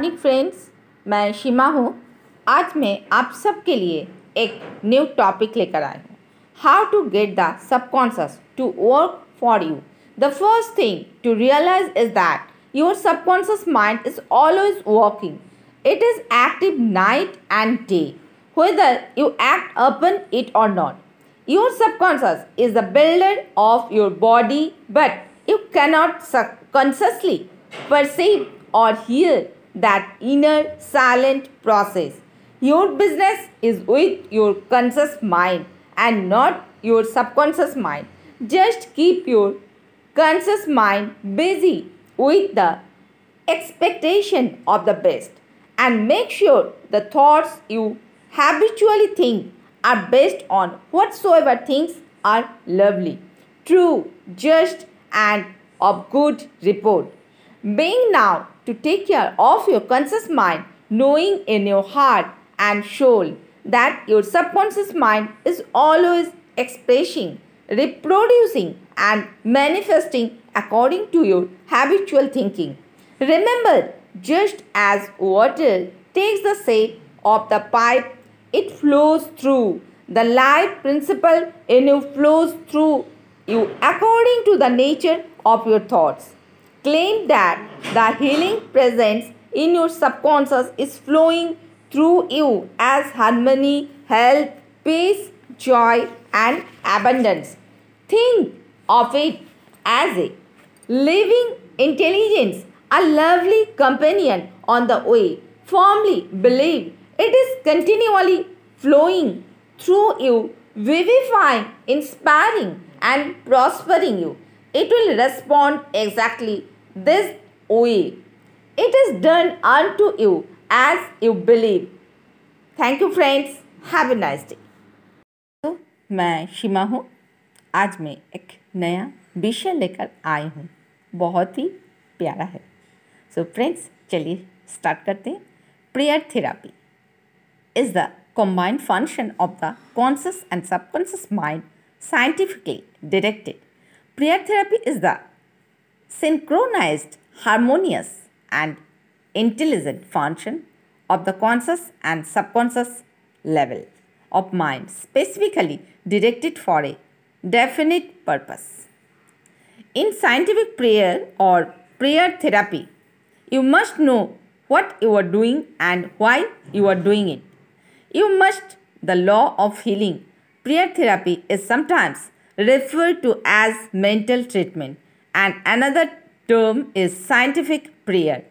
Morning friends मैं शिमा हूँ। आज मैं आप सबके लिए एक न्यू टॉपिक लेकर आई हूँ। How to get the subconscious to work for you the first thing to realise is that your subconscious mind is always working it is active night and day whether you act upon it or not your subconscious is the builder of your body but you cannot consciously perceive or hear that inner silent process. Your business is with your conscious mind and not your subconscious mind. Just keep your conscious mind busy with the expectation of the best and make sure the thoughts you habitually think are based on whatsoever things are lovely, true, just, and of good report. Being now to take care of your conscious mind, knowing in your heart and soul that your subconscious mind is always expressing, reproducing, and manifesting according to your habitual thinking. Remember, just as water takes the shape of the pipe it flows through, the life principle in you flows through you according to the nature of your thoughts. Claim that the healing presence in your subconscious is flowing through you as harmony, health, peace, joy, and abundance. Think of it as a living intelligence, a lovely companion on the way. Firmly believe it is continually flowing through you, vivifying, inspiring, and prospering you. It will respond exactly this way. It is done unto you as you believe. Thank you, friends. Have a nice day. तो मैं शिमा हूँ आज मैं एक नया विषय लेकर आई हूँ बहुत ही प्यारा है सो फ्रेंड्स चलिए स्टार्ट करते हैं prayer therapy is the combined function of the conscious and subconscious mind scientifically directed. Prayer therapy is the synchronized, harmonious, and intelligent function of the conscious and subconscious level of mind, specifically directed for a definite purpose. In scientific prayer or prayer therapy, you must know what you are doing and why you are doing it. You must, the law of healing. Prayer therapy is sometimes referred to as mental treatment, and another term is scientific prayer.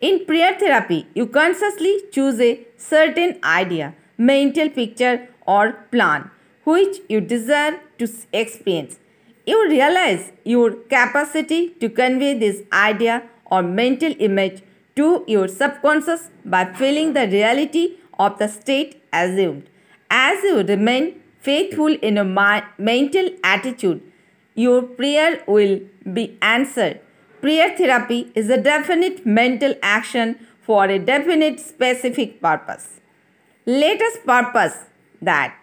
In prayer therapy, you consciously choose a certain idea, mental picture, or plan which you desire to experience. You realize your capacity to convey this idea or mental image to your subconscious by feeling the reality of the state assumed. As you remain faithful in mi- mental attitude, your prayer will be answered. Prayer therapy is a definite mental action for a definite specific purpose. Let us purpose that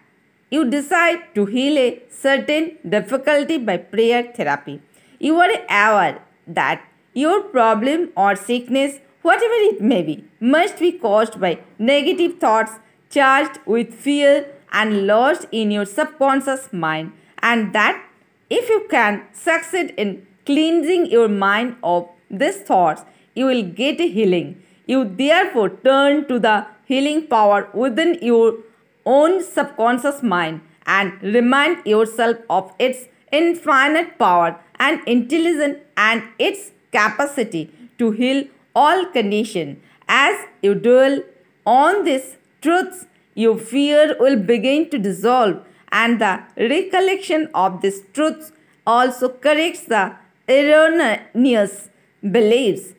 you decide to heal a certain difficulty by prayer therapy. You are aware that your problem or sickness, whatever it may be, must be caused by negative thoughts charged with fear and lodged in your subconscious mind, and that if you can succeed in cleansing your mind of these thoughts, you will get healing. You therefore turn to the healing power within your own subconscious mind and remind yourself of its infinite power and intelligence and its capacity to heal all conditions. As you dwell on these truths, your fear will begin to dissolve, and the recollection of these truths also corrects the erroneous beliefs.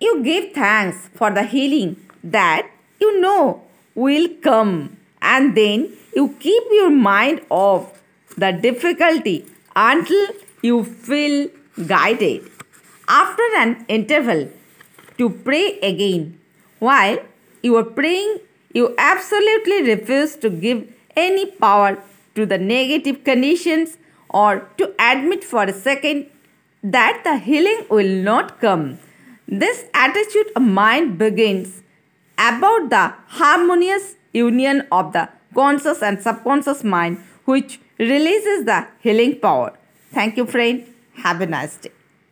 You give thanks for the healing that you know will come, and then you keep your mind off the difficulty until you feel guided. After an interval, to pray again. While you are praying, you absolutely refuse to give any power to the negative conditions or to admit for a second that the healing will not come. This attitude of mind begins about the harmonious union of the conscious and subconscious mind which releases the healing power. Thank you friend. Have a nice day.